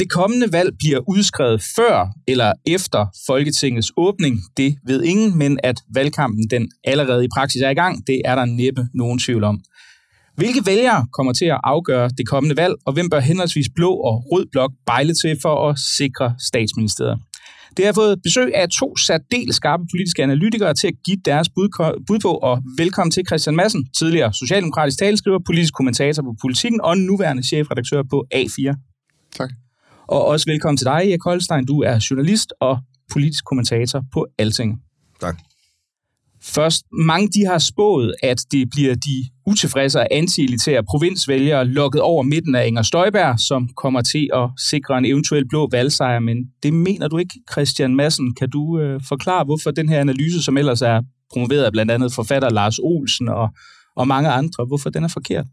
det kommende valg bliver udskrevet før eller efter Folketingets åbning, det ved ingen, men at valgkampen den allerede i praksis er i gang, det er der næppe nogen tvivl om. Hvilke vælgere kommer til at afgøre det kommende valg, og hvem bør henholdsvis blå og rød blok bejle til for at sikre statsministeriet? Det har fået besøg af to særdeles skarpe politiske analytikere til at give deres bud på, og velkommen til Christian Madsen, tidligere socialdemokratisk taleskriver, politisk kommentator på Politikken og nuværende chefredaktør på A4. Tak. Og også velkommen til dig, Erik Holstein. Du er journalist og politisk kommentator på Alting. Tak. Først, mange de har spået, at det bliver de utilfredse og anti-elitære provinsvælgere lukket over midten af Inger Støjberg, som kommer til at sikre en eventuel blå valgsejr. Men det mener du ikke, Christian Madsen. Kan du øh, forklare, hvorfor den her analyse, som ellers er promoveret af blandt andet forfatter Lars Olsen og, og mange andre, hvorfor den er forkert?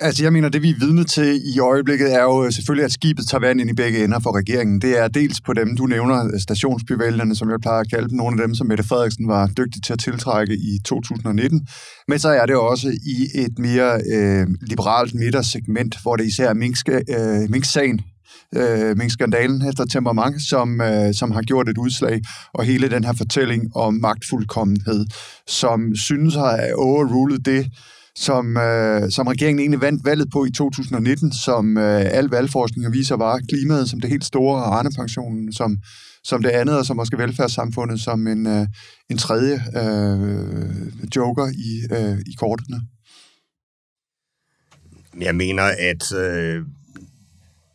Altså, jeg mener, det vi er vidne til i øjeblikket er jo øh, selvfølgelig, at skibet tager vand ind i begge ender for regeringen. Det er dels på dem, du nævner, øh, stationsbyvælgerne, som jeg plejer at kalde dem, nogle af dem, som Mette Frederiksen var dygtig til at tiltrække i 2019. Men så er det også i et mere øh, liberalt midtersegment, hvor det især er øh, Mink-sagen, øh, Mink-skandalen øh, efter temperament, som, øh, som har gjort et udslag, og hele den her fortælling om magtfuldkommenhed, som synes har overrulet det, som, øh, som regeringen egentlig vandt valget på i 2019, som øh, al valgforskning viser var klimaet som det helt store, og Arne-pensionen som, som det andet, og som måske velfærdssamfundet som en, øh, en tredje øh, joker i, øh, i kortene. Jeg mener, at øh,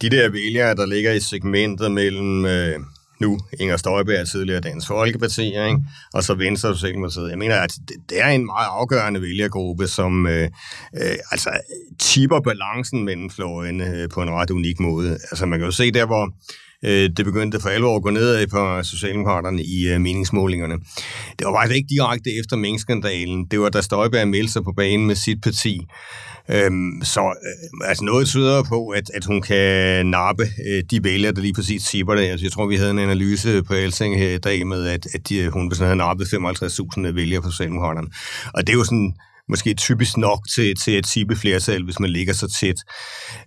de der vælgere, der ligger i segmentet mellem... Øh, nu Inger Støjberg, tidligere Dansk Folkeparti, ikke? og så Venstre og Socialdemokratiet. Jeg mener, at det er en meget afgørende vælgergruppe, som øh, øh, altså tipper balancen mellem fløjene øh, på en ret unik måde. Altså man kan jo se der, hvor øh, det begyndte for alvor at gå ned på Socialdemokraterne i øh, meningsmålingerne. Det var faktisk ikke direkte efter minkskandalen. Det var da Støjberg meldte sig på banen med sit parti. Øhm, så øh, altså noget tyder på, at, at hun kan nappe øh, de vælgere, der lige præcis tipper det. Altså, jeg tror, vi havde en analyse på Elsing her i dag med, at, at de, hun havde nappet 55.000 vælgere på Socialdemokraterne. Og det er jo sådan måske typisk nok til, til et tippe flertal, hvis man ligger så tæt.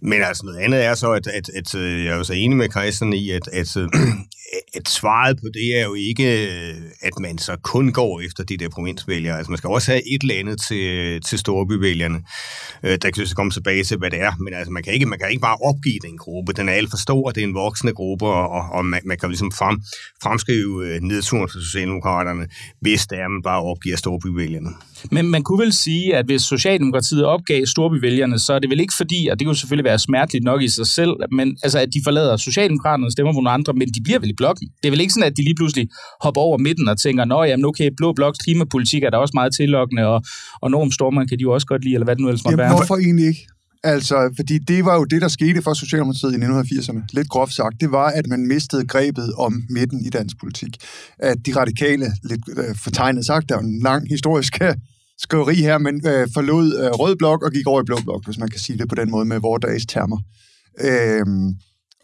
Men altså noget andet er så, at, at, at øh, jeg er jo så enig med Christian i, at, at, øh, at svaret på det er jo ikke, øh, at man så kun går efter de der provinsvælgere. Altså man skal også have et eller andet til, til storbyvælgerne. Der kan så komme tilbage til, hvad det er. Men altså man kan ikke, man kan ikke bare opgive den gruppe. Den er alt for stor, det er en voksende gruppe, og, og man, man kan ligesom frem, fremskrive nedturen for Socialdemokraterne, hvis det er, man bare opgiver storbyvælgerne. Men man kunne vel sige, at hvis Socialdemokratiet opgav storbyvælgerne, så er det vel ikke fordi, og det kunne selvfølgelig være smerteligt nok i sig selv, men altså, at de forlader Socialdemokraterne og stemmer på nogle andre, men de bliver vel i blokken. Det er vel ikke sådan, at de lige pludselig hopper over midten og tænker, nå jamen okay, Blå Bloks klimapolitik er der også meget tillokkende, og, og Norm Stormeren kan de jo også godt lide, eller hvad det nu ellers måtte være. Hvorfor egentlig ikke? Altså, fordi det var jo det, der skete for Socialdemokratiet i 1980'erne. Lidt groft sagt. Det var, at man mistede grebet om midten i dansk politik. At de radikale, lidt øh, fortegnet sagt, der er en lang historisk skriveri her, men øh, forlod øh, rød blok og gik over i blå blok, hvis man kan sige det på den måde med vores termer. Øh,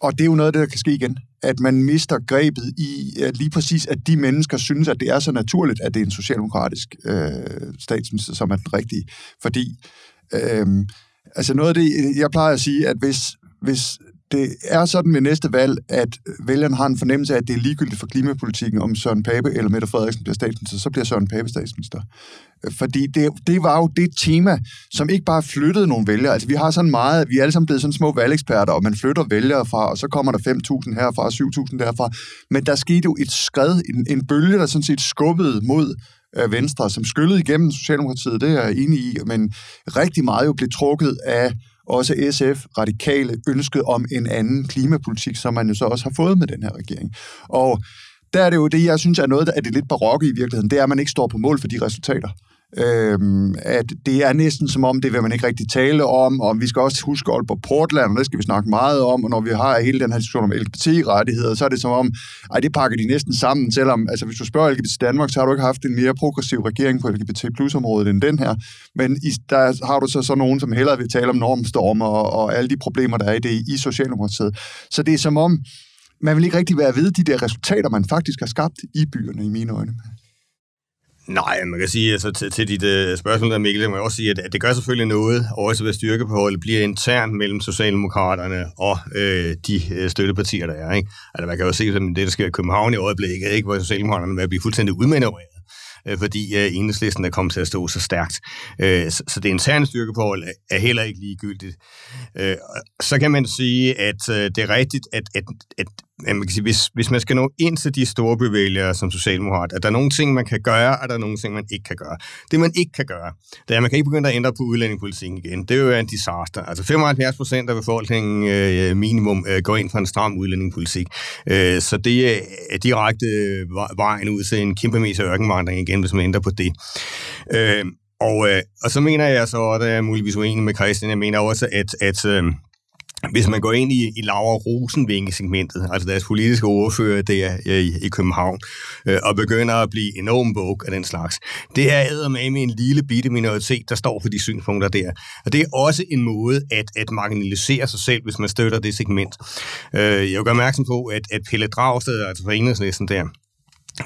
og det er jo noget, der kan ske igen, at man mister grebet i at lige præcis, at de mennesker synes, at det er så naturligt, at det er en socialdemokratisk øh, statsminister, som er den rigtige. Fordi, øh, altså noget af det, jeg plejer at sige, at hvis, hvis det er sådan ved næste valg, at vælgerne har en fornemmelse af, at det er ligegyldigt for klimapolitikken, om Søren Pape eller Mette Frederiksen bliver statsminister, så bliver Søren Pape statsminister. Fordi det, det var jo det tema, som ikke bare flyttede nogle vælgere. Altså vi har sådan meget, vi er alle sammen blevet sådan små valgeksperter, og man flytter vælgere fra, og så kommer der 5.000 herfra, og 7.000 derfra. Men der skete jo et skred, en, en bølge, der sådan set skubbede mod øh, Venstre, som skyllede igennem Socialdemokratiet, det er jeg enig i, men rigtig meget jo blev trukket af også SF, radikale, ønsket om en anden klimapolitik, som man jo så også har fået med den her regering. Og der er det jo det, jeg synes er noget af det lidt barokke i virkeligheden, det er, at man ikke står på mål for de resultater. Øhm, at det er næsten som om, det vil man ikke rigtig tale om, og vi skal også huske Aalborg Portland, og det skal vi snakke meget om, og når vi har hele den her diskussion om LGBT-rettigheder, så er det som om, ej, det pakker de næsten sammen, selvom, altså hvis du spørger LGBT Danmark, så har du ikke haft en mere progressiv regering på LGBT plus-området end den her, men i, der har du så så nogen, som hellere vil tale om normstorm og, og alle de problemer, der er i det i Socialdemokratiet. Så det er som om, man vil ikke rigtig være ved de der resultater, man faktisk har skabt i byerne, i mine øjne. Nej, man kan sige, altså til, til dit uh, spørgsmål der, Mikkel, man kan også sige, at, at det gør selvfølgelig noget, også ved styrkeforholdet bliver internt mellem Socialdemokraterne og øh, de øh, støttepartier, der er. Ikke? Altså man kan jo se, at det, der sker i København i øjeblikket, ikke? hvor Socialdemokraterne vil blive fuldstændig udmanøvreret øh, fordi øh, enhedslisten er kommet til at stå så stærkt. Øh, så, så det interne styrkeforhold er, er heller ikke ligegyldigt. Øh, så kan man sige, at øh, det er rigtigt, at, at, at man kan sige, hvis, hvis man skal nå ind til de store bevægelser som Socialdemokrat, at der er nogle ting, man kan gøre, og der er nogle ting, man ikke kan gøre. Det, man ikke kan gøre, det er, at man kan ikke begynde at ændre på udlændingepolitikken igen. Det er jo en disaster. Altså 75 procent af befolkningen øh, minimum øh, går ind for en stram udlændingepolitik. Øh, så det er direkte øh, vejen ud til en kæmpe mæssig ørkenvandring igen, hvis man ændrer på det. Øh, og, øh, og så mener jeg så, og der er muligvis uenig med Christian, jeg mener også, at, at øh, hvis man går ind i, i Laura Rosenvinge-segmentet, altså deres politiske ordfører der øh, i, i København, øh, og begynder at blive enormt bog af den slags, det er med en lille bitte minoritet, der står for de synspunkter der. Og det er også en måde at, at marginalisere sig selv, hvis man støtter det segment. Øh, jeg vil gøre opmærksom på, at, at Pelle Dragsted, altså fra enhedslisten der,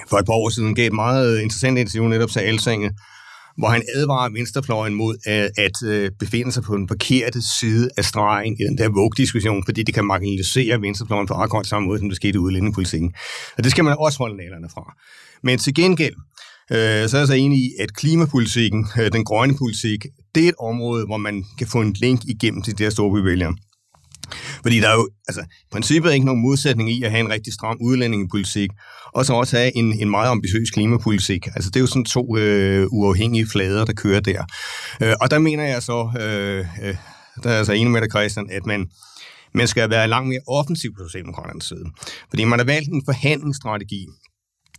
for et par år siden gav et meget interessant interview netop til Altinget, hvor han advarer venstrefløjen mod at, at øh, befinde sig på den forkerte side af stregen i den der Vogue-diskussion, fordi det kan marginalisere venstrefløjen på akkurat samme måde, som det skete i udlændingepolitikken. Og det skal man også holde nalerne fra. Men til gengæld, øh, så er jeg så enig i, at klimapolitikken, øh, den grønne politik, det er et område, hvor man kan få en link igennem til de her store bevægelser. Fordi der er jo, altså, princippet er ikke nogen modsætning i at have en rigtig stram udlændingepolitik, og så også have en, en meget ambitiøs klimapolitik. Altså, det er jo sådan to øh, uafhængige flader, der kører der. Øh, og der mener jeg så, øh, øh, der er altså enig med dig, Christian, at man, man skal være langt mere offensiv på Socialdemokraternes side. Fordi man har valgt en forhandlingsstrategi,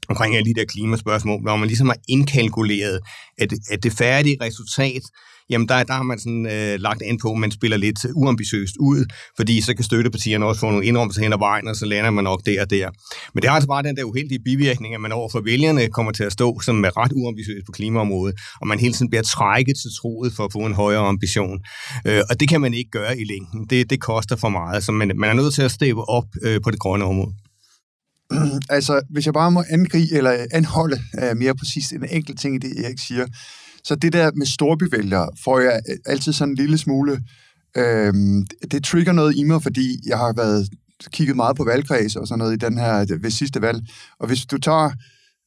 omkring alle de der klimaspørgsmål, hvor man ligesom har indkalkuleret, at, at det færdige resultat jamen der, der har man sådan øh, lagt an på, at man spiller lidt uambitiøst ud, fordi så kan støttepartierne også få nogle indrømmelser hen ad vejen, og så lander man nok der og der. Men det har altså bare den der uheldige bivirkning, at man over for vælgerne kommer til at stå som er ret uambitiøst på klimaområdet, og man hele tiden bliver trækket til troet for at få en højere ambition. Øh, og det kan man ikke gøre i længden. Det, det koster for meget, så man, man er nødt til at steppe op øh, på det grønne område. altså, hvis jeg bare må angribe, eller anholde uh, mere præcist en enkelt ting i det, Erik siger, så det der med storbyvælgere får jeg øh, altid sådan en lille smule... Øh, det trigger noget i mig, fordi jeg har været kigget meget på valgkreds og sådan noget i den her øh, ved sidste valg. Og hvis du tager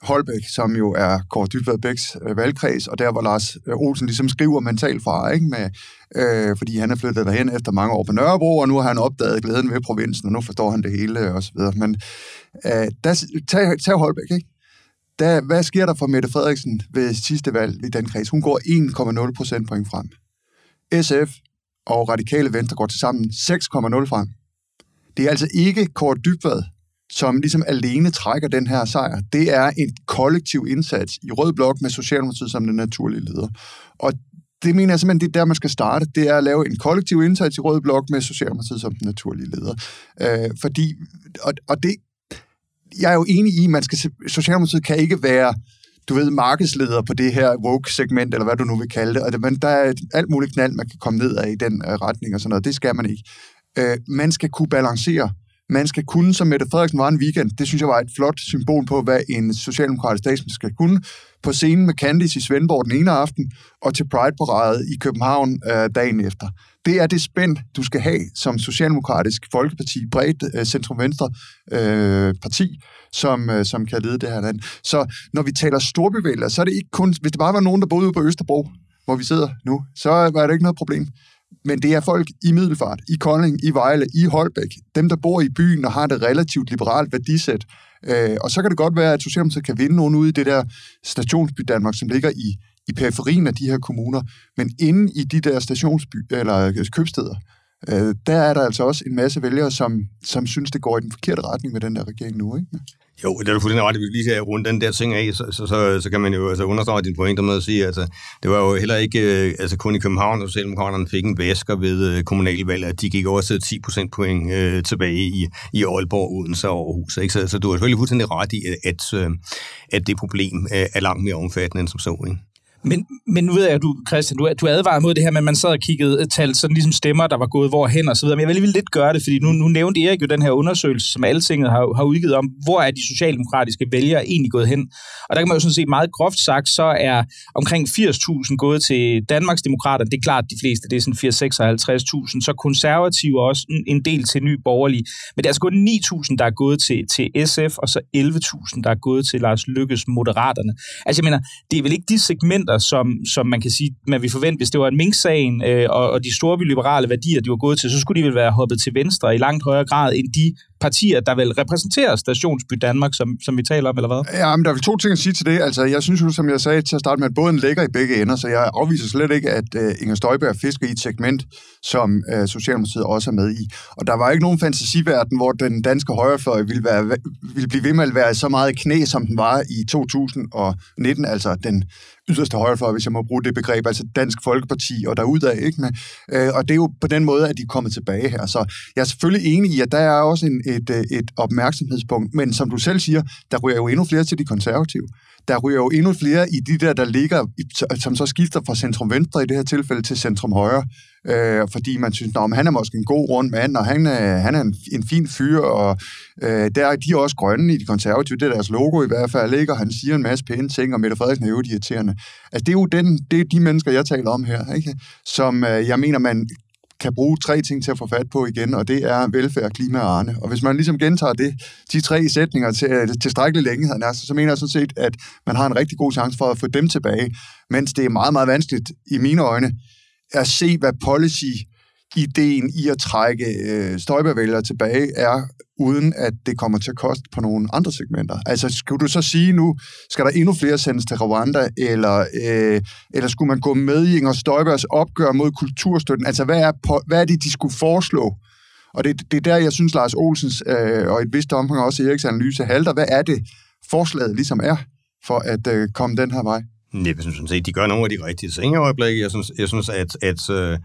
Holbæk, som jo er Kåre Dybvad Bæks øh, valgkreds, og der hvor Lars Olsen ligesom skriver mentalt fra, ikke? Med, øh, fordi han er flyttet derhen efter mange år på Nørrebro, og nu har han opdaget glæden ved provinsen, og nu forstår han det hele og så videre. Men øh, der, tag, tag Holbæk, ikke? Der, hvad sker der for Mette Frederiksen ved sidste valg i den kreds? Hun går 1,0 procentpoint frem. SF og Radikale Venstre går til sammen 6,0 frem. Det er altså ikke Kort Dybvad, som ligesom alene trækker den her sejr. Det er en kollektiv indsats i Rød Blok med Socialdemokratiet som den naturlige leder. Og det mener jeg simpelthen, det er der, man skal starte. Det er at lave en kollektiv indsats i Rød Blok med Socialdemokratiet som den naturlige leder. Øh, fordi, og, og det, jeg er jo enig i, at man skal, Socialdemokratiet kan ikke være du ved, markedsleder på det her woke-segment, eller hvad du nu vil kalde det. Og det, men der er alt muligt knald, man kan komme ned af i den øh, retning og sådan noget. Det skal man ikke. Øh, man skal kunne balancere. Man skal kunne, som Mette Frederiksen var en weekend, det synes jeg var et flot symbol på, hvad en socialdemokratisk statsminister skal kunne, på scenen med Candice i Svendborg den ene aften, og til Pride-paradet i København øh, dagen efter. Det er det spænd, du skal have som socialdemokratisk folkeparti, bredt øh, centrum-venstre øh, parti, som, øh, som kan lede det her land. Så når vi taler storbevægelser, så er det ikke kun, hvis det bare var nogen, der boede ude på Østerbro, hvor vi sidder nu, så var det ikke noget problem. Men det er folk i Middelfart, i Kolding, i Vejle, i Holbæk, dem, der bor i byen og har det relativt liberalt værdisæt. Øh, og så kan det godt være, at Socialdemokratiet kan vinde nogen ude i det der stationsby Danmark, som ligger i, i periferien af de her kommuner. Men inde i de der stationsby, eller øh, købsteder, øh, der er der altså også en masse vælgere, som, som synes, det går i den forkerte retning med den der regering nu. Ikke? Jo, det er jo fuldstændig ret, at vi lige skal runde den der ting af, så, så, så, så kan man jo altså understrege dine pointer med at sige, at altså, det var jo heller ikke øh, altså kun i København, at Socialdemokraterne fik en væsker ved øh, kommunalvalg, at de gik også 10 procent point øh, tilbage i, i Aalborg, Odense og Aarhus. Ikke? Så, så du har selvfølgelig fuldstændig ret i, at, at, at det problem øh, er langt mere omfattende end som så. Ikke? Men, men nu ved jeg, at du, Christian, du, du advarer mod det her, men man sad og kiggede øh, tal, sådan ligesom stemmer, der var gået hvorhen og så videre. Men jeg vil lige lidt gøre det, fordi nu, nu nævnte Erik jo den her undersøgelse, som Altinget har, har udgivet om, hvor er de socialdemokratiske vælgere egentlig gået hen. Og der kan man jo sådan set meget groft sagt, så er omkring 80.000 gået til Danmarks Demokrater. Det er klart, de fleste, det er sådan 456.000. Så konservative også en, en del til ny borgerlige. Men det er altså kun 9.000, der er gået til, til SF, og så 11.000, der er gået til Lars Lykkes Moderaterne. Altså jeg mener, det er vel ikke de segmenter, værdier, som, som man kan sige, man vil forvente, hvis det var en Mink-sagen øh, og, og de store liberale værdier, de var gået til, så skulle de vel være hoppet til venstre i langt højere grad end de partier, der vil repræsentere Stationsby Danmark, som, som vi taler om, eller hvad? Ja, men der er to ting at sige til det. Altså, jeg synes jo, som jeg sagde til at starte med, at båden ligger i begge ender, så jeg afviser slet ikke, at uh, Inger Støjberg fisker i et segment, som uh, Socialdemokratiet også er med i. Og der var ikke nogen fantasiverden, hvor den danske højrefløj ville, være, ville blive ved med at være så meget knæ, som den var i 2019, altså den yderste højrefløj, hvis jeg må bruge det begreb, altså Dansk Folkeparti og derudad, ikke med. Øh, og det er jo på den måde, at de er kommet tilbage her. Så jeg er selvfølgelig enig i, at der er også en, et, øh, et opmærksomhedspunkt, men som du selv siger, der ryger jo endnu flere til de konservative. Der ryger jo endnu flere i de der, der ligger, som så skifter fra centrum-venstre i det her tilfælde til centrum-højre, øh, fordi man synes, at han er måske en god rund mand, og han er, han er en, en fin fyr, og øh, der er de også grønne i de konservative, det er deres logo i hvert fald, ikke? og han siger en masse pæne ting, og Mette Frederiksen er jo irriterende. Altså, det er jo den, det er de mennesker, jeg taler om her, ikke? som øh, jeg mener, man kan bruge tre ting til at få fat på igen, og det er velfærd, klima og arne. Og hvis man ligesom gentager det, de tre sætninger til øh, tilstrækkeligt længe, så mener jeg sådan set, at man har en rigtig god chance for at få dem tilbage, mens det er meget, meget vanskeligt i mine øjne at se, hvad policy ideen i at trække øh, støjbevælgere tilbage er, uden at det kommer til at koste på nogle andre segmenter. Altså, skulle du så sige nu, skal der endnu flere sendes til Rwanda, eller, øh, eller skulle man gå med i Inger Støjbergs opgør mod kulturstøtten? Altså, hvad er, på, hvad er det, de skulle foreslå? Og det, det er der, jeg synes, Lars Olsens øh, og et vist omfang også Eriks analyse halter. Hvad er det, forslaget ligesom er, for at øh, komme den her vej? Jeg synes sådan set, de gør nogle af de rigtige ting i øjeblikket. Jeg synes, jeg synes at, at, øh,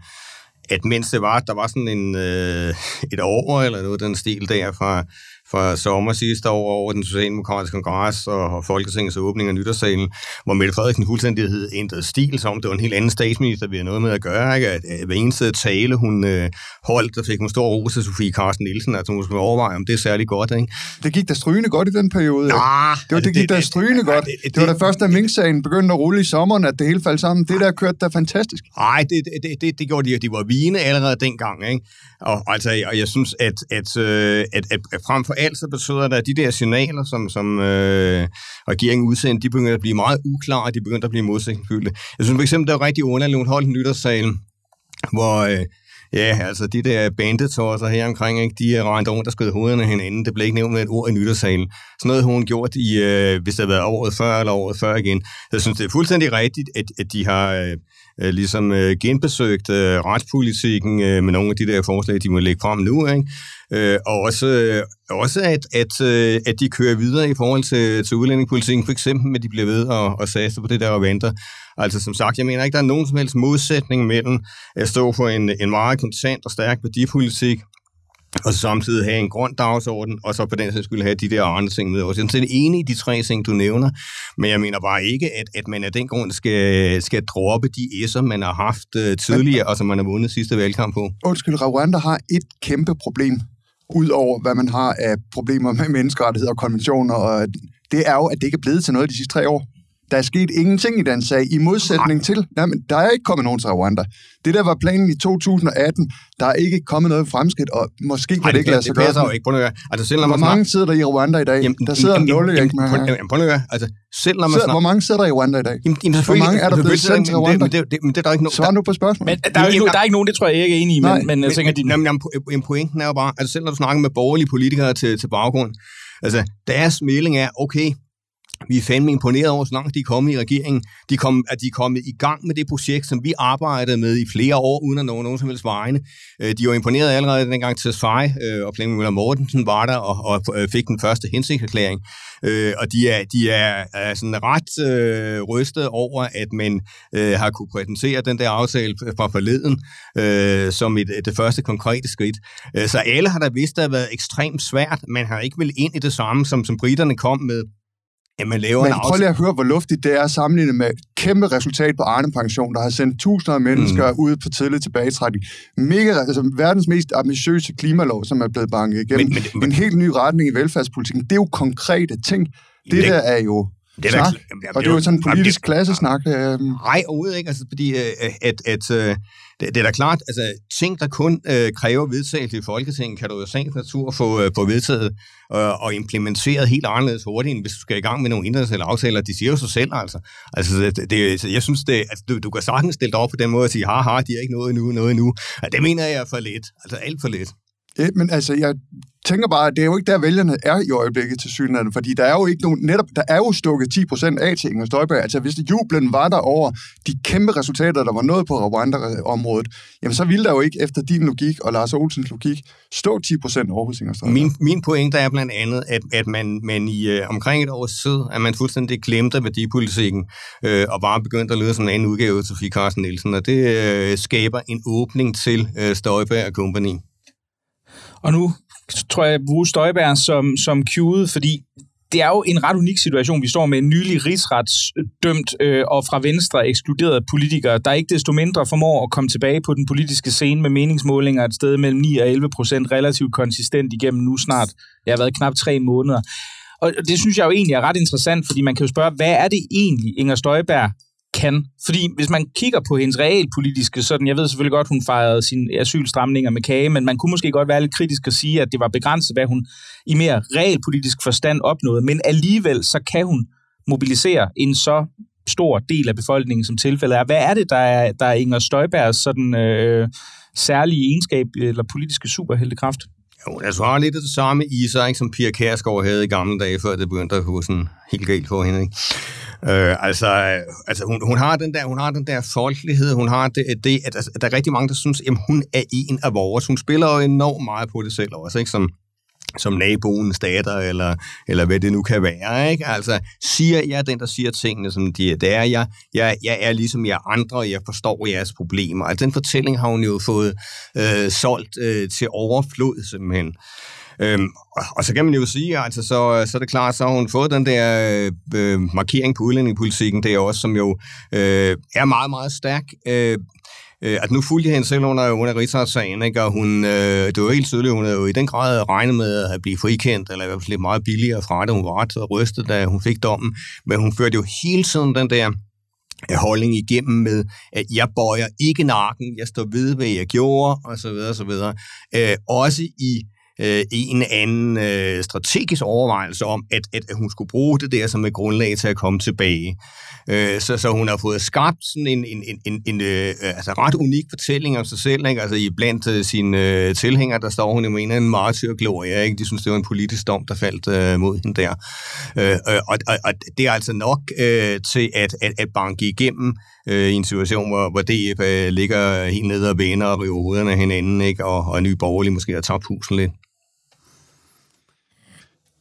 at mens det var, der var sådan en, øh, et år eller noget den stil der fra, fra sommer sidste år over den socialdemokratiske kongres og Folketingets åbning af nytårssalen, hvor Mette Frederiksen fuldstændig havde ændret stil, som det var en helt anden statsminister, vi har noget med at gøre. Ikke? At, hver eneste tale, hun øh, holdt, der fik hun stor ros til Sofie Carsten Nielsen, at hun skulle overveje, om det er særlig godt. Ikke? Det gik da strygende godt i den periode. Nå, det, var, altså, det gik da strygende godt. Det, det, det, var da først, da Mink-sagen begyndte at rulle i sommeren, at det hele faldt sammen. Det der kørte da fantastisk. Nej, det, det, det, det gjorde de, de var vine allerede dengang. Ikke? Og, altså, og jeg synes, at, at, øh, at, at, at frem for alt, så betyder det, at de der signaler, som, som øh, regeringen udsendte, de begyndte at blive meget uklare, de begyndte at blive modsætningsfyldte. Jeg synes for eksempel, det var rigtig underligt, hun holdt en nytårssal, hvor... Øh, Ja, altså de der bandetårser her omkring, ikke, de øh, er rendt rundt og skød hovederne hinanden. Det blev ikke nævnt med et ord i nytårssalen. Sådan noget hun gjort, i, øh, hvis det har været året før eller året før igen. Jeg synes, det er fuldstændig rigtigt, at, at de har øh, øh, ligesom øh, genbesøgt øh, retspolitikken øh, med nogle af de der forslag, de må lægge frem nu. Ikke? Øh, og også, øh, også at, at, øh, at de kører videre i forhold til, til udlændingepolitikken, for eksempel med, at de bliver ved og, at saste på det der og venter. Altså som sagt, jeg mener ikke, der er nogen som helst modsætning mellem at stå for en, en meget kontant og stærk værdipolitik, og så samtidig have en grøn dagsorden, og så på den sags skyld have de der andre ting med også. Jeg er sådan enig i de tre ting, du nævner, men jeg mener bare ikke, at, at man af den grund skal, skal droppe de S'er, man har haft uh, tidligere, og som man har vundet sidste valgkamp på. Undskyld, Rwanda har et kæmpe problem, udover hvad man har af problemer med menneskerettigheder og konventioner, og det er jo, at det ikke er blevet til noget de sidste tre år. Der er sket ingenting i den sag, i modsætning Nej. til... Nej, men der er ikke kommet nogen til Rwanda. Det der var planen i 2018, der er ikke kommet noget fremskridt, og måske kan Ej, det, det ikke lade sig gøre. Det passer jo ikke. Prøv at altså, selv når Hvor mange sidder der i Rwanda i dag? Jamen, der sidder jamen, nul, ikke? Jamen, prøv at altså, selv når man sidder, Hvor mange sidder der i Rwanda i dag? Jamen, jamen, Hvor mange er der blevet sendt til Rwanda? Det, det, det, det, er der ikke nogen... Svar nu på spørgsmålet. Men, der, er ikke, der er ikke nogen, det tror jeg ikke er enig i, men, men jeg tænker, din... Jamen, jamen, pointen er jo bare, at selv når du snakker med borgerlige politikere til, til baggrund, altså deres melding er, okay, vi er fandme imponeret over, så langt de er kommet i regeringen. De kom, at de er kommet i gang med det projekt, som vi arbejdede med i flere år, uden at nå nogen som helst vegne. Øh, de var imponeret allerede dengang til Svej øh, og Flemming Møller Mortensen var der og, og øh, fik den første hensigtserklæring. Og de er, de er, er sådan ret øh, rystet over, at man øh, har kunne præsentere den der aftale fra forleden øh, som et, det første konkrete skridt. Så alle har da vidst, at det har været ekstremt svært. Man har ikke vel ind i det samme, som, som britterne kom med Ja, man laver Men en prøv lige at høre, hvor luftigt det er sammenlignet med kæmpe resultat på Arne Pension, der har sendt tusinder af mennesker mm. ud på tidlig tilbagetrækning. Mega, altså verdens mest ambitiøse klimalov, som er blevet banket igennem. Men, men, en helt ny retning i velfærdspolitikken. Det er jo konkrete ting. Det, det der er jo det er snak, der, jamen, og det er jo sådan en politisk jamen, klassesnak. Øh. Nej, overhovedet ikke. Altså, fordi øh, at, at, at det, det er da klart, altså ting, der kun øh, kræver vedtagelse i Folketinget, kan du jo sagens natur få, øh, få vedtaget øh, og implementeret helt anderledes hurtigt, end hvis du skal i gang med nogle internationale aftaler. De siger jo sig selv, altså. altså det, det, jeg synes, det, altså, du, du kan sagtens stille dig op på den måde og sige, haha, de er ikke noget endnu, noget endnu. Ja, det mener jeg er for lidt. Altså alt for lidt. Ja, men altså, jeg tænker bare, at det er jo ikke der, vælgerne er i øjeblikket til synligheden, fordi der er jo ikke nogen, netop, der er jo stukket 10% af til Inger Støjberg. Altså, hvis jublen var der over de kæmpe resultater, der var nået på Rwanda-området, jamen så ville der jo ikke efter din logik og Lars Olsens logik stå 10% over hos Inger Støjberg. Min, min pointe er blandt andet, at, at man, man i øh, omkring et års tid, at man fuldstændig glemte værdipolitikken øh, og bare begyndte at lyde som en anden udgave til Carsten Nielsen, og det øh, skaber en åbning til øh, Støjberg og company. Og nu tror jeg, bruge Støjberg som, som cue'et, fordi det er jo en ret unik situation, vi står med en nylig rigsretsdømt øh, og fra Venstre ekskluderet politikere, der ikke desto mindre formår at komme tilbage på den politiske scene med meningsmålinger et sted mellem 9 og 11 procent relativt konsistent igennem nu snart, jeg har været knap tre måneder. Og det synes jeg jo egentlig er ret interessant, fordi man kan jo spørge, hvad er det egentlig, Inger Støjberg kan. Fordi hvis man kigger på hendes realpolitiske, sådan, jeg ved selvfølgelig godt, hun fejrede sine asylstramninger med kage, men man kunne måske godt være lidt kritisk og sige, at det var begrænset, hvad hun i mere realpolitisk forstand opnåede. Men alligevel, så kan hun mobilisere en så stor del af befolkningen, som tilfældet er. Hvad er det, der er, der er Inger Støjbergs sådan, øh, særlige egenskab eller politiske superheltekraft? Jo, altså har lidt af det samme i sig, ikke, som Pia Kærsgaard havde i gamle dage, før det begyndte at gå sådan helt galt for hende. Ikke? Øh, altså, altså hun, hun, har den der, hun har den der folkelighed, hun har det, det at altså, at, der er rigtig mange, der synes, at hun er en af vores. Hun spiller jo enormt meget på det selv også, ikke? Som, som naboens datter, eller, eller hvad det nu kan være. Ikke? Altså, siger jeg den, der siger tingene, som de er, det er jeg. jeg. Jeg er ligesom jer andre, og jeg forstår jeres problemer. Altså, den fortælling har hun jo fået øh, solgt øh, til overflod, simpelthen. Øhm, og så kan man jo sige, altså så, så er det klart, så har hun fået den der øh, markering på udlændingepolitikken, det er også, som jo øh, er meget, meget stærk. Øh, øh, at nu fulgte jeg hende selv under, under rigsretssagen, ikke? og hun, øh, det var helt tydeligt, hun havde jo i den grad regnet med at blive frikendt, eller i hvert fald lidt meget billigere fra det. Hun var ret rystet, da hun fik dommen, men hun førte jo hele tiden den der øh, holdning igennem med, at jeg bøjer ikke nakken, jeg står ved, hvad jeg gjorde, og så videre, og så videre. Øh, også i øh, en anden øh, strategisk overvejelse om, at, at hun skulle bruge det der som et grundlag til at komme tilbage. Øh, så, så hun har fået skabt sådan en, en, en, en, en øh, altså ret unik fortælling om sig selv. Ikke? Altså i blandt øh, sine øh, tilhængere, der står hun jo med en martyrgloria. Ikke? De synes, det var en politisk dom, der faldt øh, mod hende der. Øh, øh, og, og, og det er altså nok øh, til at, at, at banke igennem øh, i en situation, hvor, hvor DF øh, ligger helt nede og vender og river hovederne af hinanden, ikke? Og, og Nye Borgerlige måske har tabt husen lidt.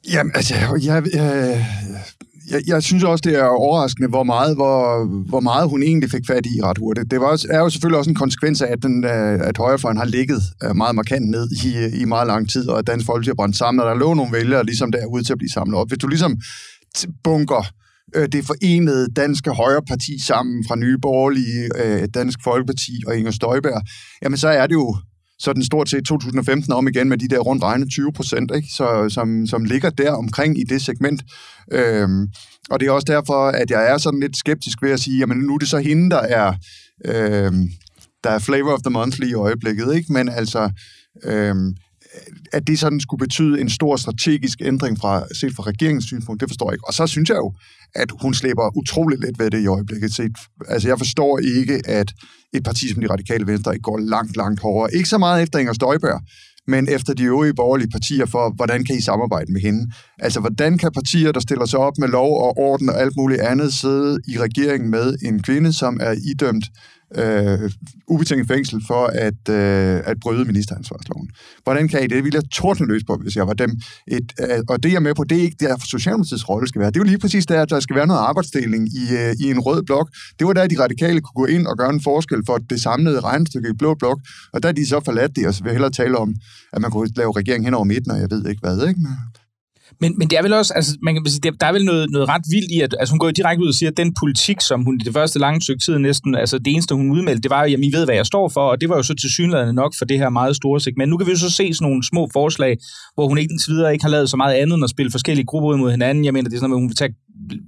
Jamen, altså, jeg, jeg, jeg, jeg synes også, det er overraskende, hvor meget, hvor, hvor meget hun egentlig fik fat i ret hurtigt. Det var også, er jo selvfølgelig også en konsekvens af, at, den, øh, at højrefløjen har ligget øh, meget markant ned i, i meget lang tid, og at Dansk Folkeparti har brændt sammen, og der lå nogle vælgere ligesom derude til at blive samlet op. Hvis du ligesom bunker øh, det forenede danske højreparti sammen fra Nye Borgerlige, øh, Dansk Folkeparti og Inger Støjberg, jamen så er det jo så den stort set 2015 om igen med de der rundt regnet 20 procent, så, som, som ligger der omkring i det segment. Øhm, og det er også derfor, at jeg er sådan lidt skeptisk ved at sige, jamen nu er det så hende, der er, øhm, der er flavor of the month i øjeblikket, ikke? Men altså, øhm, at det sådan skulle betyde en stor strategisk ændring fra, set fra regeringens synspunkt, det forstår jeg ikke. Og så synes jeg jo, at hun slipper utrolig let ved det i øjeblikket. Set. Altså, jeg forstår ikke, at et parti som de radikale venstre ikke går langt, langt hårdere. Ikke så meget efter Inger Støjberg, men efter de øvrige borgerlige partier for, hvordan kan I samarbejde med hende? Altså, hvordan kan partier, der stiller sig op med lov og orden og alt muligt andet, sidde i regeringen med en kvinde, som er idømt øh, ubetinget fængsel for at, øh, at bryde ministeransvarsloven. Hvordan kan I det? Det ville jeg tordne løs på, hvis jeg var dem. Et, øh, og det jeg er med på, det er ikke der, Socialdemokratiets rolle skal være. Det er jo lige præcis der, at der skal være noget arbejdsdeling i, øh, i en rød blok. Det var der, de radikale kunne gå ind og gøre en forskel for det samlede regnestykke i blå blok. Og der er de så forladt det, og så vil jeg hellere tale om, at man kunne lave regering hen over midten, og jeg ved ikke hvad, ikke? Men, men det er vel også, altså, man kan sige, der er vel noget, noget ret vildt i, at altså, hun går direkte ud og siger, at den politik, som hun i det første lange stykke tid næsten, altså det eneste, hun udmeldte, det var, at I ved, hvad jeg står for, og det var jo så til nok for det her meget store segment. Nu kan vi jo så se sådan nogle små forslag, hvor hun ikke videre ikke har lavet så meget andet end at spille forskellige grupper ud mod hinanden. Jeg mener, det er sådan noget, hun vil tage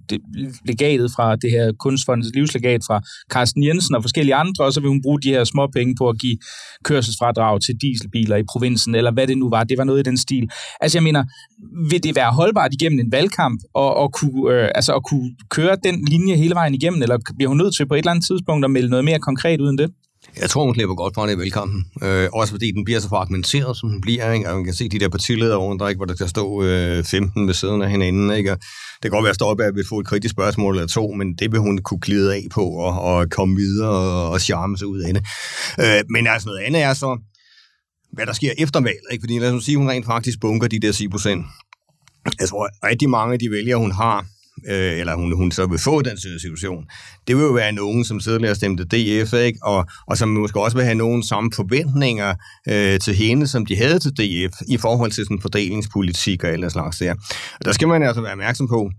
det, legatet fra det her kunstfondets livslegat fra Carsten Jensen og forskellige andre, og så vil hun bruge de her små penge på at give kørselsfradrag til dieselbiler i provinsen, eller hvad det nu var. Det var noget i den stil. Altså jeg mener, vil det være holdbart igennem en valgkamp og, og kunne, øh, altså at kunne køre den linje hele vejen igennem, eller bliver hun nødt til på et eller andet tidspunkt at melde noget mere konkret uden det? Jeg tror, hun klipper godt fra det i velkommen. Øh, også fordi den bliver så fragmenteret, som den bliver. Ikke? Og man kan se de der partiledere rundt, der, ikke, hvor der skal stå øh, 15 ved siden af hinanden. Ikke? Og det kan godt være, at Støjberg vil få et kritisk spørgsmål eller to, men det vil hun kunne glide af på og, og komme videre og, og charme sig ud af det. Øh, men altså noget andet er så, hvad der sker efter valget. Ikke? Fordi lad os sige, hun rent faktisk bunker de der 10 procent. Jeg tror, at rigtig mange af de vælgere, hun har, øh, eller hun, hun så vil få den situation, det vil jo være nogen, som tidligere stemte DF, ikke? Og, og som måske også vil have nogen samme forventninger øh, til hende, som de havde til DF, i forhold til sådan fordelingspolitik og eller slags der. Og der skal man altså være opmærksom på,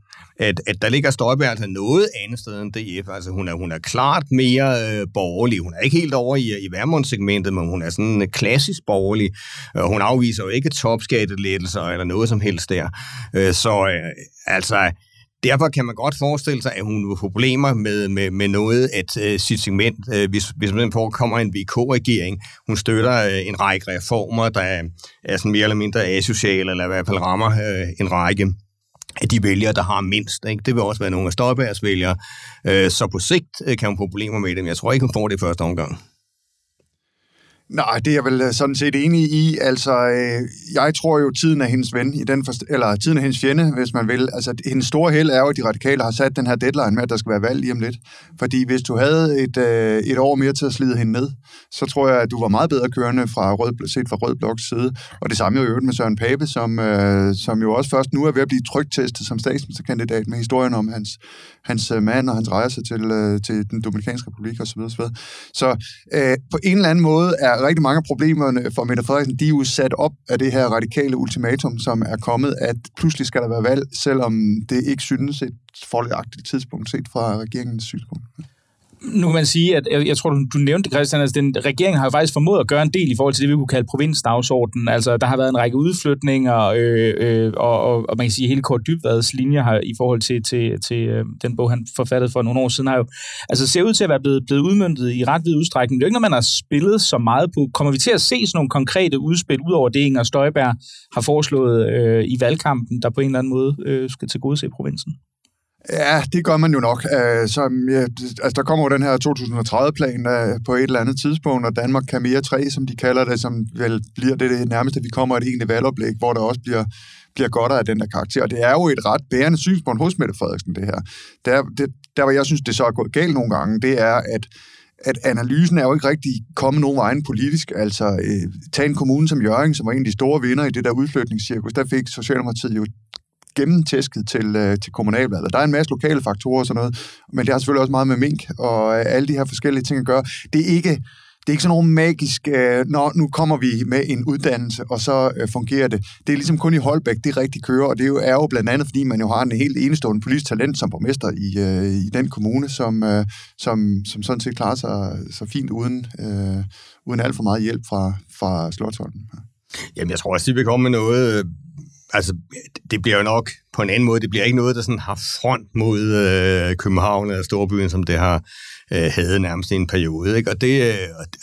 at, at der ligger Støjberg altså noget andet sted end DF. Altså hun er, hun er klart mere øh, borgerlig. Hun er ikke helt over i, i Værmund-segmentet, men hun er sådan en klassisk borgerlig. Øh, hun afviser jo ikke topskattelettelser eller noget som helst der. Øh, så øh, altså Derfor kan man godt forestille sig, at hun har problemer med, med, med noget at øh, sit segment, øh, hvis, hvis man kommer en VK-regering. Hun støtter øh, en række reformer, der er, er sådan mere eller mindre asociale, eller i hvert fald rammer øh, en række af de vælgere, der har mindst. Ikke? Det vil også være nogle af Støjbergs vælgere. Øh, så på sigt øh, kan hun få problemer med dem. Jeg tror ikke, hun får det i første omgang. Nej, det er jeg vel øh, sådan set enig i. Altså, øh, jeg tror jo, tiden er hendes ven, i den forst- eller tiden er hendes fjende, hvis man vil. Altså, hendes store held er jo, at de radikale har sat den her deadline med, at der skal være valg lige om lidt. Fordi hvis du havde et, øh, et år mere til at slide hende ned, så tror jeg, at du var meget bedre kørende fra rød, set fra Rød Bloks side. Og det samme jo øvrigt med Søren Pape, som, øh, som jo også først nu er ved at blive trygtestet som statsministerkandidat med historien om hans, hans øh, mand og hans rejse til, øh, til den Dominikanske Republik osv. Så, videre. så øh, på en eller anden måde er rigtig mange af problemerne for Mette Frederiksen, de er jo sat op af det her radikale ultimatum, som er kommet, at pludselig skal der være valg, selvom det ikke synes et folkeagtigt tidspunkt set fra regeringens synspunkt nu kan man sige, at jeg, jeg tror, du, du nævnte det, Christian, altså den, regeringen har jo faktisk formået at gøre en del i forhold til det, vi kunne kalde provinsdagsordenen. Altså, der har været en række udflytninger, øh, øh, og, og, og man kan sige, at hele Kort Dybvads linje har, i forhold til, til, til øh, den bog, han forfattede for nogle år siden, har jo altså, ser ud til at være blevet, blevet udmyndtet i ret vid udstrækning. Det er jo ikke når man har spillet så meget på. Kommer vi til at se sådan nogle konkrete udspil, ud over det, Inger Støjberg har foreslået øh, i valgkampen, der på en eller anden måde øh, skal tilgodese provinsen? Ja, det gør man jo nok. Uh, som, ja, altså, der kommer jo den her 2030-plan øh, på et eller andet tidspunkt, og Danmark kan mere 3, som de kalder det, som vel bliver det, det nærmeste, vi kommer et egentlig valgoplæg, hvor der også bliver, bliver godt af den der karakter. Og det er jo et ret bærende synspunkt hos Mette Frederiksen, det her. Der, det, der hvor jeg synes, det så er gået galt nogle gange, det er, at at analysen er jo ikke rigtig kommet nogen vejen politisk. Altså, øh, tag en kommune som Jørgen, som var en af de store vinder i det der udflytningscirkus, der fik Socialdemokratiet jo gennemtæsket til, øh, til kommunalvalget. Der er en masse lokale faktorer og sådan noget, men det har selvfølgelig også meget med mink og øh, alle de her forskellige ting at gøre. Det er ikke, det er ikke sådan noget magisk, øh, når nu kommer vi med en uddannelse, og så øh, fungerer det. Det er ligesom kun i Holbæk, det rigtig kører, og det er jo, er jo blandt andet, fordi man jo har en helt enestående politisk talent som borgmester i, øh, i den kommune, som, øh, som, som sådan set klarer sig så fint uden, øh, uden alt for meget hjælp fra, fra Slottsholmen. Jamen, jeg tror også, de vil komme med noget øh, altså, det bliver jo nok på en anden måde. Det bliver ikke noget, der sådan har front mod øh, København eller Storbyen, som det har øh, havde nærmest i en periode. Ikke? Og det, øh,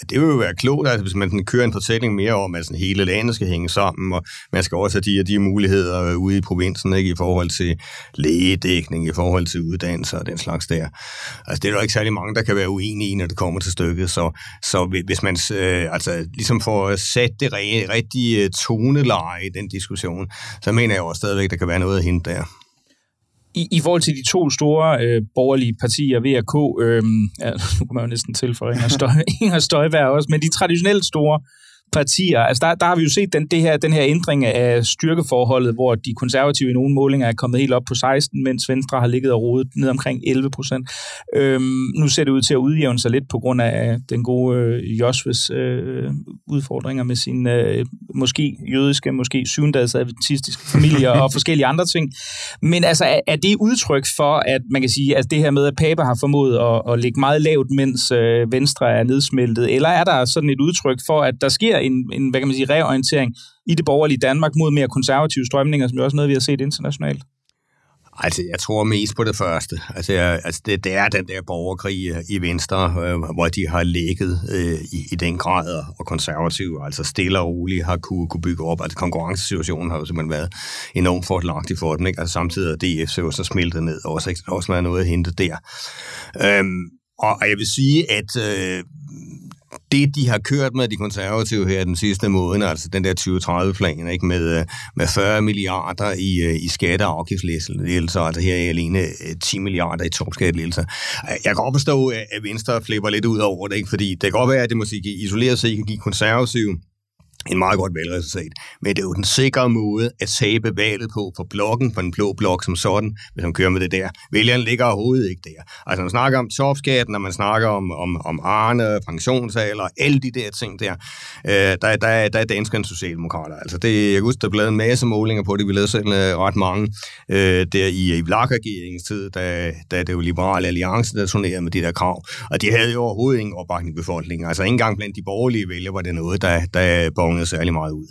det vil jo være klogt, altså, hvis man kører en fortælling mere om, at sådan, hele landet skal hænge sammen, og man skal også have de og de muligheder øh, ude i provinsen ikke? i forhold til lægedækning, i forhold til uddannelse og den slags der. Altså, det er der ikke særlig mange, der kan være uenige i, når det kommer til stykket. Så, så hvis man øh, altså, ligesom får sat det rigtige øh, toneleje i den diskussion, så mener jeg også stadigvæk, der kan være noget at hente der. I, i forhold til de to store øh, borgerlige partier, VRK, øh, ja, nu kan man jo næsten tilføje Inger, Støj, Inger Støjberg også, men de traditionelt store partier. Altså der, der har vi jo set den, det her, den her ændring af styrkeforholdet, hvor de konservative i nogle målinger er kommet helt op på 16, mens Venstre har ligget og rodet ned omkring 11 procent. Øhm, nu ser det ud til at udjævne sig lidt på grund af den gode øh, Josves øh, udfordringer med sin øh, måske jødiske, måske syvendagsadventistiske familie og forskellige andre ting. Men altså, er, er det udtryk for, at man kan sige, at det her med, at Pape har formået at, at ligge meget lavt, mens øh, Venstre er nedsmeltet, eller er der sådan et udtryk for, at der sker en, en hvad kan man sige, reorientering i det borgerlige Danmark mod mere konservative strømninger, som jo også noget, vi har set internationalt? Altså, jeg tror mest på det første. Altså, jeg, altså det, det er den der borgerkrig øh, i Venstre, øh, hvor de har ligget øh, i, i den grad, og konservative, altså stille og roligt, har kunne, kunne bygge op. Altså, konkurrencesituationen har jo simpelthen været enormt fordelagtig for dem, ikke? Altså, samtidig er DF så, så smeltet ned, og også, også været noget at hente der. Øhm, og jeg vil sige, at øh, det, de har kørt med de konservative her den sidste måned, altså den der 2030-plan, ikke, med, øh, med 40 milliarder i, øh, i skatte- og afgiftslettelser, altså her er alene øh, 10 milliarder i topskattelettelser. Jeg kan godt forstå, at Venstre flipper lidt ud over det, ikke, fordi det kan godt være, at det måske isoleret set kan give konservative en meget godt valgresultat. Men det er jo den sikre måde at tabe valget på for blokken, for den blå blok som sådan, hvis man kører med det der. Vælgerne ligger overhovedet ikke der. Altså man snakker om topskatten, og man snakker om, om, om Arne, pensionsalder, alle de der ting der. Øh, der, der, der, er danskerne socialdemokrater. Altså det, jeg husker, der blev en masse målinger på det. Vi lavede selv uh, ret mange øh, der i, i Vlak-regeringens tid, da, da det var Liberale Alliance, der turnerede med de der krav. Og de havde jo overhovedet ingen opbakning i befolkningen. Altså ikke engang blandt de borgerlige vælgere var det noget, der, der bonget særlig meget ud.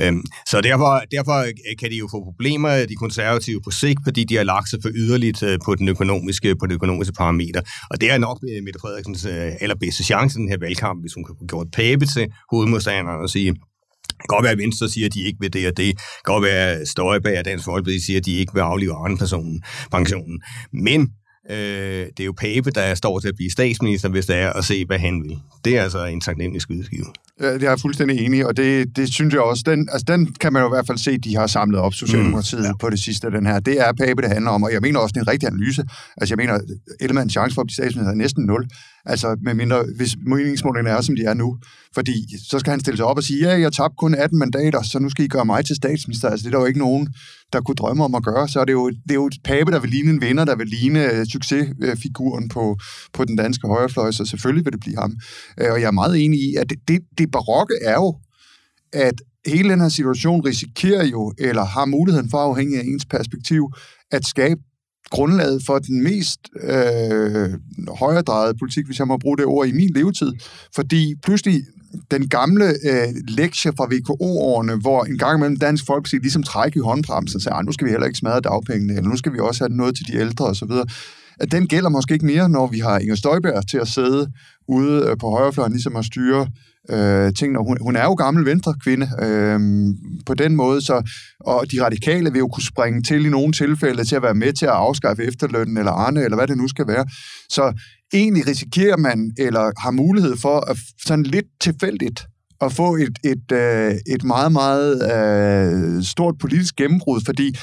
Øhm, så derfor, derfor øh, kan de jo få problemer, de konservative på sigt, fordi de har lagt sig for yderligt øh, på den økonomiske, på den økonomiske parameter. Og det er nok øh, Mette Frederiksens allerbedste chance i den her valgkamp, hvis hun kan få gjort pæbe til hovedmodstanderen og sige, det kan godt være, at Venstre siger, at de ikke vil det og det. Det kan godt være, at Støjberg og Dansk Folkeparti siger, at de ikke vil aflive anden personen, pensionen. Men Øh, det er jo Pape, der står til at blive statsminister, hvis det er at se, hvad han vil. Det er altså en taknemmelig skydeskive. Det er jeg fuldstændig enig og det, det synes jeg også, den, altså den kan man jo i hvert fald se, de har samlet op Socialdemokratiet mm, ja. på det sidste den her. Det er Pape, det handler om, og jeg mener også, det er en rigtig analyse. Altså jeg mener, Ellemanns chance for at blive statsminister er næsten nul. Altså, med mindre, hvis meningsmålingerne er, som de er nu. Fordi så skal han stille sig op og sige, ja, jeg tabte kun 18 mandater, så nu skal I gøre mig til statsminister. Altså, det er der jo ikke nogen, der kunne drømme om at gøre. Så er det jo, det er jo pape, der vil ligne en vinder, der vil ligne uh, succesfiguren på, på den danske højrefløj, så selvfølgelig vil det blive ham. Uh, og jeg er meget enig i, at det, det, det barokke er jo, at hele den her situation risikerer jo, eller har muligheden for, afhængig af ens perspektiv, at skabe grundlaget for den mest øh, højredrejede politik, hvis jeg må bruge det ord, i min levetid. Fordi pludselig den gamle øh, lektie fra VKO-årene, hvor en gang imellem Dansk Folkeparti ligesom træk i håndbremsen og siger, nu skal vi heller ikke smadre dagpengene, eller nu skal vi også have noget til de ældre osv., at den gælder måske ikke mere, når vi har Inger Støjberg til at sidde ude øh, på højrefløjen, ligesom at styre øh, tingene. Hun, hun er jo gammel venstre kvinde øh, på den måde, så, og de radikale vil jo kunne springe til i nogle tilfælde til at være med til at afskaffe efterlønnen eller Arne, eller hvad det nu skal være. Så egentlig risikerer man, eller har mulighed for at sådan lidt tilfældigt at få et, et, øh, et meget, meget øh, stort politisk gennembrud, fordi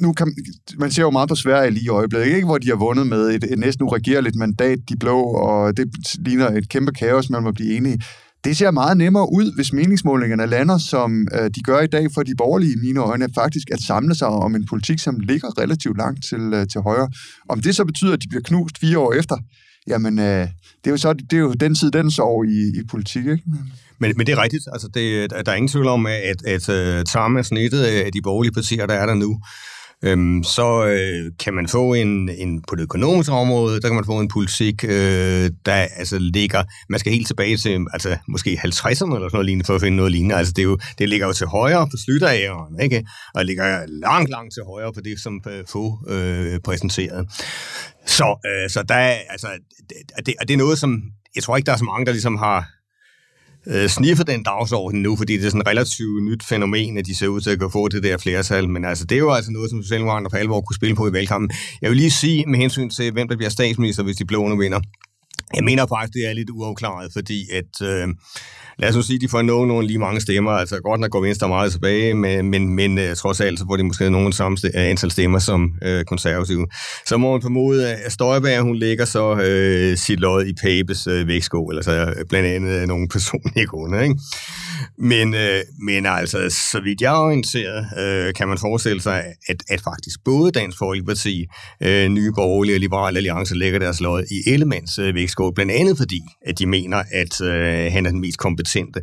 nu kan, man ser jo meget på Sverige lige i øjeblikket, ikke? hvor de har vundet med et, et næsten uregerligt mandat, de blå, og det ligner et kæmpe kaos, man må blive enige. Det ser meget nemmere ud, hvis meningsmålingerne lander, som øh, de gør i dag for de borgerlige i mine øjne, faktisk at samle sig om en politik, som ligger relativt langt til, øh, til højre. Om det så betyder, at de bliver knust fire år efter, jamen, øh, det, er jo så, det er jo den tid, den sår i, i politik, ikke? Men, men det er rigtigt. Altså, det, der er ingen tvivl om, at, at, øh, at uh, er snittet af de borgerlige partier, der er der nu, øhm, så øh, kan man få en, en, på det økonomiske område, der kan man få en politik, øh, der altså ligger, man skal helt tilbage til altså, måske 50'erne eller sådan noget lignende, for at finde noget lignende. Altså det, er jo, det ligger jo til højre på slutteræren, ikke? Og ligger langt, langt til højre på det, som øh, få øh, præsenteret. Så, øh, så der altså, det, det, det er noget, som jeg tror ikke, der er så mange, der ligesom har øh, sniffet den dagsorden nu, fordi det er sådan et relativt nyt fænomen, at de ser ud til at kunne få det der flertal. Men altså, det er jo altså noget, som Socialdemokraterne for alvor kunne spille på i valgkampen. Jeg vil lige sige med hensyn til, hvem der bliver statsminister, hvis de blå nu vinder. Jeg mener faktisk, det er lidt uafklaret, fordi at, øh, lad os nu sige, de får nogen lige mange stemmer. Altså godt nok går Venstre meget tilbage, men, men, men uh, trods alt, så får de måske nogen samme st- øh, antal stemmer som øh, konservative. Så må man formode, at Støjberg, hun lægger så øh, sit lod i Papes uh, øh, vægtskål, altså blandt andet nogle personlige grunde. Ikke? Men, øh, men altså, så vidt jeg er orienteret, øh, kan man forestille sig, at, at faktisk både Dansk Folkeparti, øh, Nye Borgerlige og Liberale Alliance lægger deres lod i Ellemands øh, vægtskål, blandt andet fordi, at de mener, at øh, han er den mest kompetente.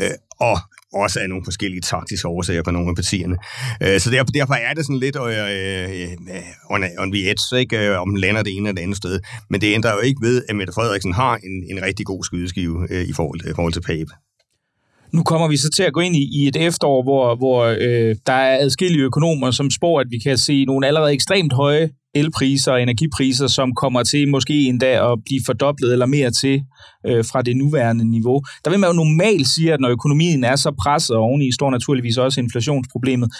Øh, og også af nogle forskellige taktiske årsager på nogle af partierne. Øh, så derfor, derfor er det sådan lidt øh, øh, on, on the edge, ikke, øh, om den lander det ene eller det andet sted. Men det ændrer jo ikke ved, at Mette Frederiksen har en, en rigtig god skydeskive øh, i, forhold, forhold til Pape. Nu kommer vi så til at gå ind i, i et efterår, hvor, hvor øh, der er adskillige økonomer, som spår, at vi kan se nogle allerede ekstremt høje elpriser og energipriser, som kommer til måske endda at blive fordoblet eller mere til øh, fra det nuværende niveau. Der vil man jo normalt sige, at når økonomien er så presset, og oveni står naturligvis også inflationsproblemet,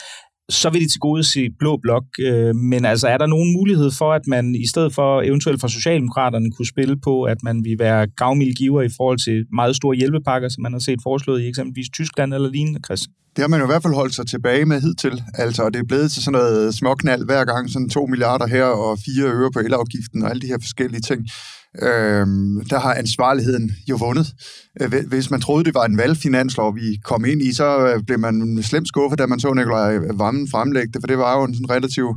så vil de til gode se blå blok. Øh, men altså, er der nogen mulighed for, at man i stedet for eventuelt fra Socialdemokraterne kunne spille på, at man vil være gavmild giver i forhold til meget store hjælpepakker, som man har set foreslået i eksempelvis Tyskland eller lignende, Christian? Det har man jo i hvert fald holdt sig tilbage med hidtil. Altså, det er blevet til sådan noget småknald hver gang, sådan 2 milliarder her og 4 øre på elafgiften og alle de her forskellige ting. Øhm, der har ansvarligheden jo vundet. Øh, hvis man troede, det var en valgfinanslov, vi kom ind i, så øh, blev man slemt skuffet, da man så Nikolaj Vammen fremlægge det, for det var jo en sådan relativ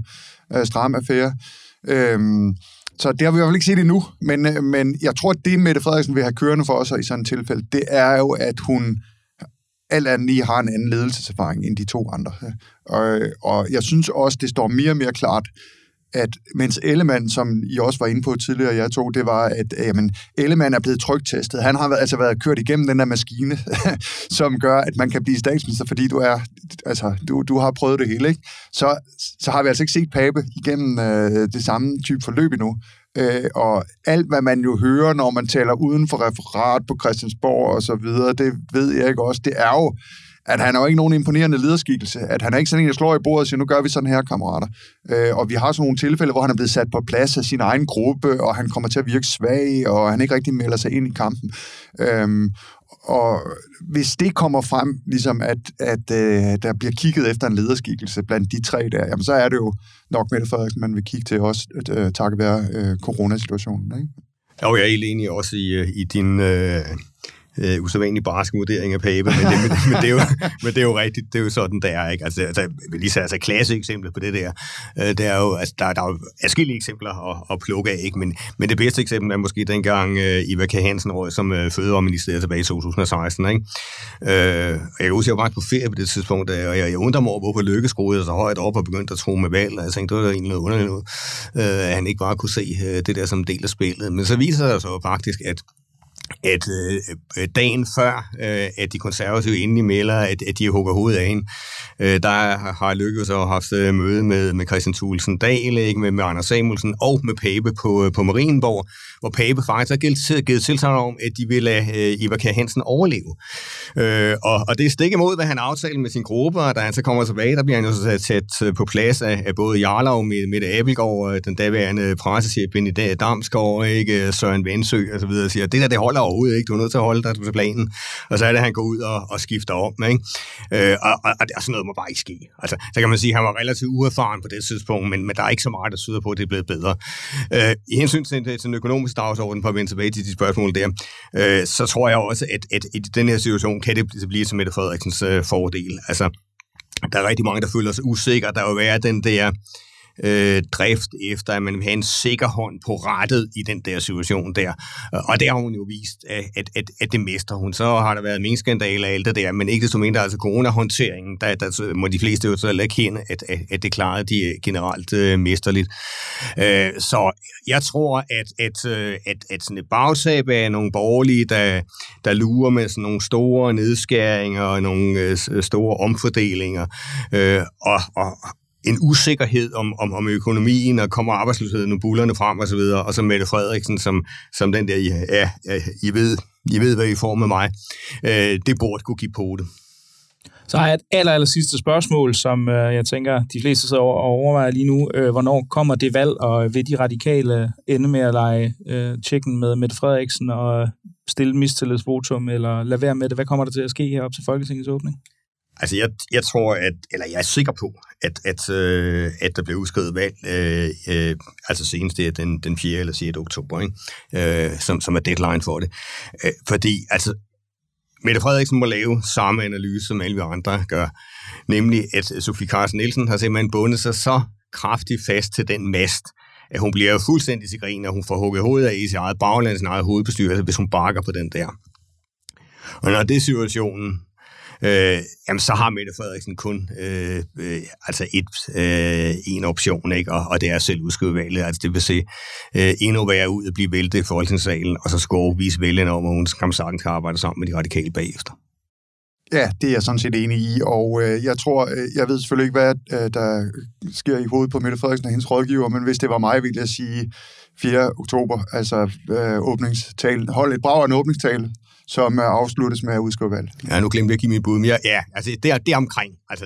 øh, stram affære. Øhm, så det har vi i hvert fald ikke set endnu, men, øh, men jeg tror, at det Mette Frederiksen vil have kørende for os i sådan et tilfælde, det er jo, at hun alt andet lige har en anden ledelseserfaring end de to andre. Og, og jeg synes også, det står mere og mere klart, at mens Ellemann, som I også var inde på tidligere, jeg tog, det var, at jamen, Ellemann er blevet trygtestet. Han har altså været kørt igennem den der maskine, som gør, at man kan blive statsminister, fordi du er, altså, du, du har prøvet det hele, ikke? Så, så har vi altså ikke set Pape igennem øh, det samme type forløb endnu. Øh, og alt, hvad man jo hører, når man taler uden for referat på Christiansborg og så videre, det ved jeg ikke også, det er jo, at han er jo ikke nogen imponerende lederskikkelse, at han er ikke sådan en, der slår i bordet og siger, nu gør vi sådan her, kammerater. Øh, og vi har sådan nogle tilfælde, hvor han er blevet sat på plads af sin egen gruppe, og han kommer til at virke svag, og han ikke rigtig melder sig ind i kampen. Øh, og hvis det kommer frem, ligesom at, at øh, der bliver kigget efter en lederskikkelse blandt de tre der, jamen så er det jo nok Mette Frederiksen, man vil kigge til også, øh, takket være øh, coronasituationen. Ikke? Jo, jeg er helt enig også i, øh, i din... Øh øh, usædvanlig barsk vurdering af Pape, men det, men, men, det er jo, men det er jo rigtigt, det er jo sådan, det er. Ikke? Altså, altså, lige så altså, klasse eksempel på det der, øh, det er jo, altså, der, der er jo forskellige eksempler at, at plukke af, ikke? Men, men det bedste eksempel er måske dengang øh, Iva K. Hansen råd som øh, fødevareminister tilbage i 2016, ikke? Øh, jeg kan huske, jeg var på ferie på det tidspunkt, og jeg, jeg undrer mig over, hvorfor Lykke skruede så højt op og begyndte at tro med valg, og jeg tænkte, det var egentlig noget underligt noget, øh, at han ikke bare kunne se øh, det der som en del af spillet. Men så viser det sig jo faktisk, at at øh, øh, dagen før, øh, at de konservative endelig melder, at, at de hugger hovedet af hende, øh, der har lykkedes at have haft øh, møde med, med Christian Thulesen Dahl, ikke, med, med Anders Samuelsen og med Pape på, øh, på Marienborg, hvor Pape faktisk har givet, givet tilsagn om, at de vil lade øh, Ivar Kjær Hansen overleve. Øh, og, og det er stik imod, hvad han aftalte med sin gruppe, og da han så kommer tilbage, der bliver han jo så sat på plads af, af både Jarlov, med Mette Abelgaard, den daværende pressechef Benny Damsgaard, ikke, Søren Vendsø og så videre, siger, det der, det holder overhovedet ikke, du er nødt til at holde dig til planen. Og så er det, at han går ud og, og skifter om, ikke? Øh, og, og, og, sådan noget må bare ikke ske. Altså, så kan man sige, at han var relativt uerfaren på det tidspunkt, men, men der er ikke så meget, der syder på, at det er blevet bedre. Øh, I hensyn til, til den økonomiske dagsorden, på at vende tilbage til de spørgsmål der, øh, så tror jeg også, at, at, i den her situation kan det blive til Mette Frederiksens øh, fordel. Altså, der er rigtig mange, der føler sig usikre. Der vil være den der øh, drift efter, at man vil have en sikker hånd på rettet i den der situation der. Og det har hun jo vist, at, at, at, det mester hun. Så har der været minkskandale og alt det der, men ikke desto mindre, altså coronahåndteringen, der, der må de fleste jo så ikke kende, at, at, at det klarede de øh, generelt øh, mesterligt. Øh, så jeg tror, at, at, øh, at, at sådan et bagtab af nogle borgerlige, der, der lurer med sådan nogle store nedskæringer og nogle øh, store omfordelinger, øh, og, og, en usikkerhed om, om, om økonomien, og kommer arbejdsløsheden og bullerne frem og så videre, og så Mette Frederiksen, som, som den der, ja, ja, I ved, I ved, hvad I får med mig, øh, det burde kunne give på det. Så har jeg et aller, aller sidste spørgsmål, som øh, jeg tænker, de fleste sidder og overvejer lige nu. Øh, hvornår kommer det valg, og vil de radikale ende med at lege øh, chicken med Mette Frederiksen og stille mistillidsvotum, eller lade være med det? Hvad kommer der til at ske her op til Folketingets åbning? Altså, jeg, jeg tror, at, eller jeg er sikker på, at, at, øh, at der bliver udskrevet valg, øh, øh, altså senest det er den, den 4. eller 6. oktober, ikke? Øh, som, som er deadline for det. Øh, fordi, altså, Mette Frederiksen må lave samme analyse, som alle vi andre gør, nemlig at Sofie Carsten Nielsen har simpelthen bundet sig så kraftigt fast til den mast, at hun bliver fuldstændig til grin, og hun får hugget hovedet af i sit eget bagland, sin eget hovedbestyrelse, hvis hun bakker på den der. Og når det er situationen, øh, jamen så har Mette Frederiksen kun øh, øh, altså et, øh, en option, ikke? Og, og det er selv udskrive valget. Altså det vil sige øh, endnu værre ud at blive væltet i Folketingssalen, og så skulle overbevise vælgerne om, at hun kan sagtens kan arbejde sammen med de radikale bagefter. Ja, det er jeg sådan set enig i, og øh, jeg tror, øh, jeg ved selvfølgelig ikke, hvad øh, der sker i hovedet på Mette Frederiksen og hendes rådgiver, men hvis det var mig, ville jeg sige 4. oktober, altså øh, åbningstalen. Hold et brag en åbningstale, som afsluttes med at udskrive valg. Ja, nu glemte jeg at give mit bud, men ja, altså det er, det er omkring, altså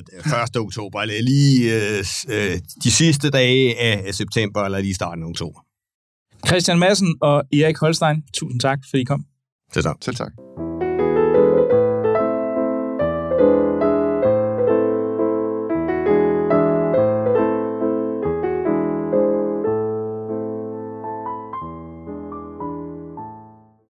1. oktober, eller lige øh, øh, de sidste dage af september, eller lige starten af oktober. Christian Madsen og Erik Holstein, tusind tak, fordi I kom. Selv tak. Selv tak.